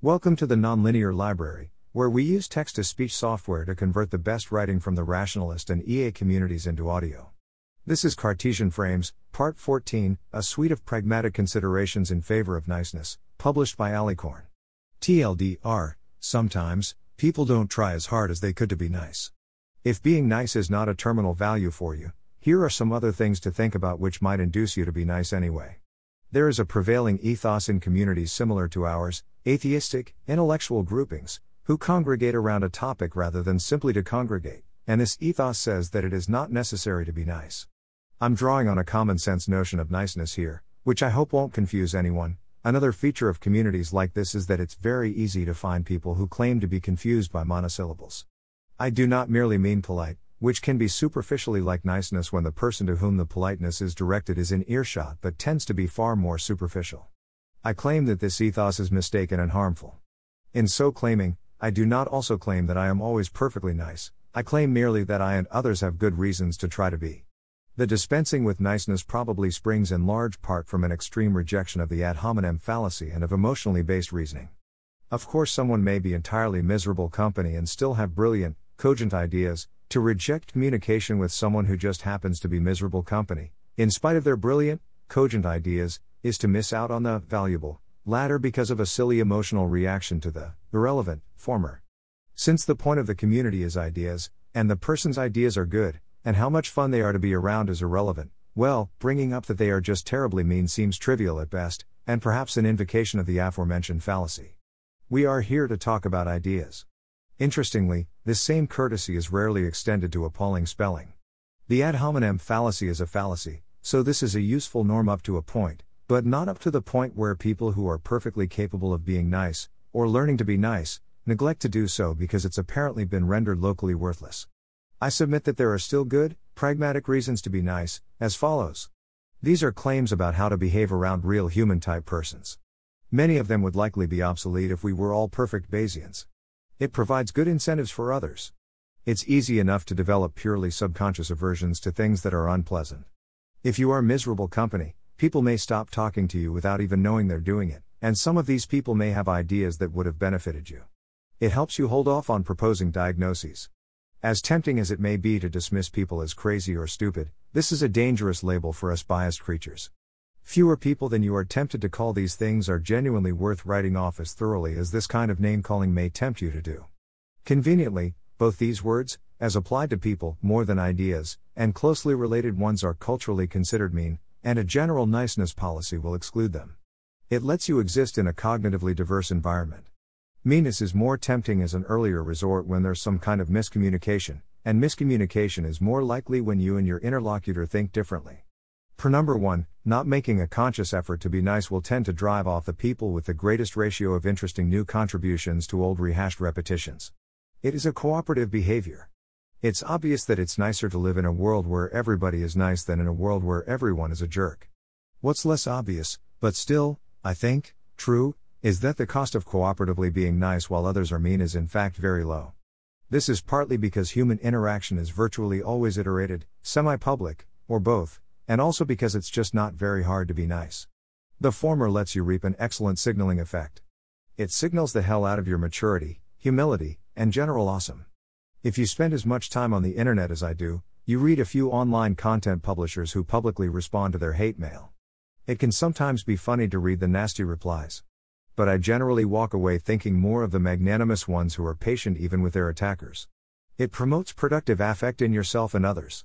Welcome to the Nonlinear Library, where we use text to speech software to convert the best writing from the rationalist and EA communities into audio. This is Cartesian Frames, Part 14, a suite of pragmatic considerations in favor of niceness, published by Alicorn. TLDR, sometimes, people don't try as hard as they could to be nice. If being nice is not a terminal value for you, here are some other things to think about which might induce you to be nice anyway. There is a prevailing ethos in communities similar to ours, atheistic, intellectual groupings, who congregate around a topic rather than simply to congregate, and this ethos says that it is not necessary to be nice. I'm drawing on a common sense notion of niceness here, which I hope won't confuse anyone. Another feature of communities like this is that it's very easy to find people who claim to be confused by monosyllables. I do not merely mean polite, which can be superficially like niceness when the person to whom the politeness is directed is in earshot but tends to be far more superficial. I claim that this ethos is mistaken and harmful. In so claiming, I do not also claim that I am always perfectly nice, I claim merely that I and others have good reasons to try to be. The dispensing with niceness probably springs in large part from an extreme rejection of the ad hominem fallacy and of emotionally based reasoning. Of course, someone may be entirely miserable company and still have brilliant, cogent ideas, to reject communication with someone who just happens to be miserable company, in spite of their brilliant, cogent ideas, is to miss out on the valuable latter because of a silly emotional reaction to the irrelevant former. Since the point of the community is ideas, and the person's ideas are good, and how much fun they are to be around is irrelevant, well, bringing up that they are just terribly mean seems trivial at best, and perhaps an invocation of the aforementioned fallacy. We are here to talk about ideas. Interestingly, this same courtesy is rarely extended to appalling spelling. The ad hominem fallacy is a fallacy, so this is a useful norm up to a point, but not up to the point where people who are perfectly capable of being nice, or learning to be nice, neglect to do so because it's apparently been rendered locally worthless. I submit that there are still good, pragmatic reasons to be nice, as follows. These are claims about how to behave around real human type persons. Many of them would likely be obsolete if we were all perfect Bayesians. It provides good incentives for others. It's easy enough to develop purely subconscious aversions to things that are unpleasant. If you are miserable company, people may stop talking to you without even knowing they're doing it, and some of these people may have ideas that would have benefited you. It helps you hold off on proposing diagnoses. As tempting as it may be to dismiss people as crazy or stupid, this is a dangerous label for us biased creatures. Fewer people than you are tempted to call these things are genuinely worth writing off as thoroughly as this kind of name calling may tempt you to do. Conveniently, both these words, as applied to people more than ideas, and closely related ones are culturally considered mean, and a general niceness policy will exclude them. It lets you exist in a cognitively diverse environment. Meanness is more tempting as an earlier resort when there's some kind of miscommunication, and miscommunication is more likely when you and your interlocutor think differently. Per number 1, not making a conscious effort to be nice will tend to drive off the people with the greatest ratio of interesting new contributions to old rehashed repetitions. It is a cooperative behavior. It's obvious that it's nicer to live in a world where everybody is nice than in a world where everyone is a jerk. What's less obvious, but still, I think, true, is that the cost of cooperatively being nice while others are mean is in fact very low. This is partly because human interaction is virtually always iterated, semi public, or both, and also because it's just not very hard to be nice. The former lets you reap an excellent signaling effect. It signals the hell out of your maturity, humility, and general awesome. If you spend as much time on the internet as I do, you read a few online content publishers who publicly respond to their hate mail. It can sometimes be funny to read the nasty replies. But I generally walk away thinking more of the magnanimous ones who are patient even with their attackers. It promotes productive affect in yourself and others.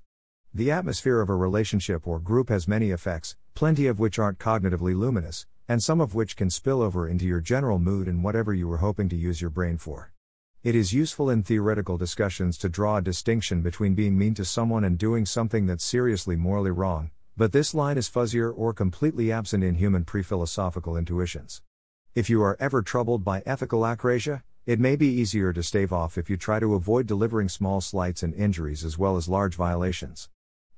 The atmosphere of a relationship or group has many effects, plenty of which aren't cognitively luminous, and some of which can spill over into your general mood and whatever you were hoping to use your brain for. It is useful in theoretical discussions to draw a distinction between being mean to someone and doing something that's seriously morally wrong, but this line is fuzzier or completely absent in human pre philosophical intuitions. If you are ever troubled by ethical akrasia, it may be easier to stave off if you try to avoid delivering small slights and injuries as well as large violations.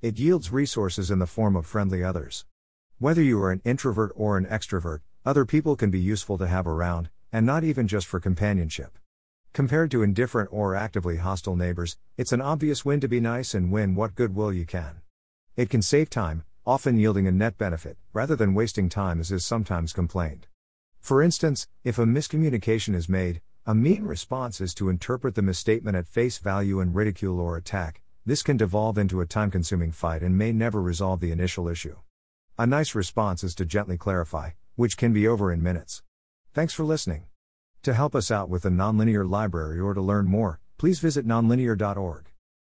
It yields resources in the form of friendly others. Whether you are an introvert or an extrovert, other people can be useful to have around, and not even just for companionship. Compared to indifferent or actively hostile neighbors, it's an obvious win to be nice and win what goodwill you can. It can save time, often yielding a net benefit, rather than wasting time as is sometimes complained. For instance, if a miscommunication is made, a mean response is to interpret the misstatement at face value and ridicule or attack. This can devolve into a time consuming fight and may never resolve the initial issue. A nice response is to gently clarify, which can be over in minutes. Thanks for listening. To help us out with the Nonlinear Library or to learn more, please visit nonlinear.org.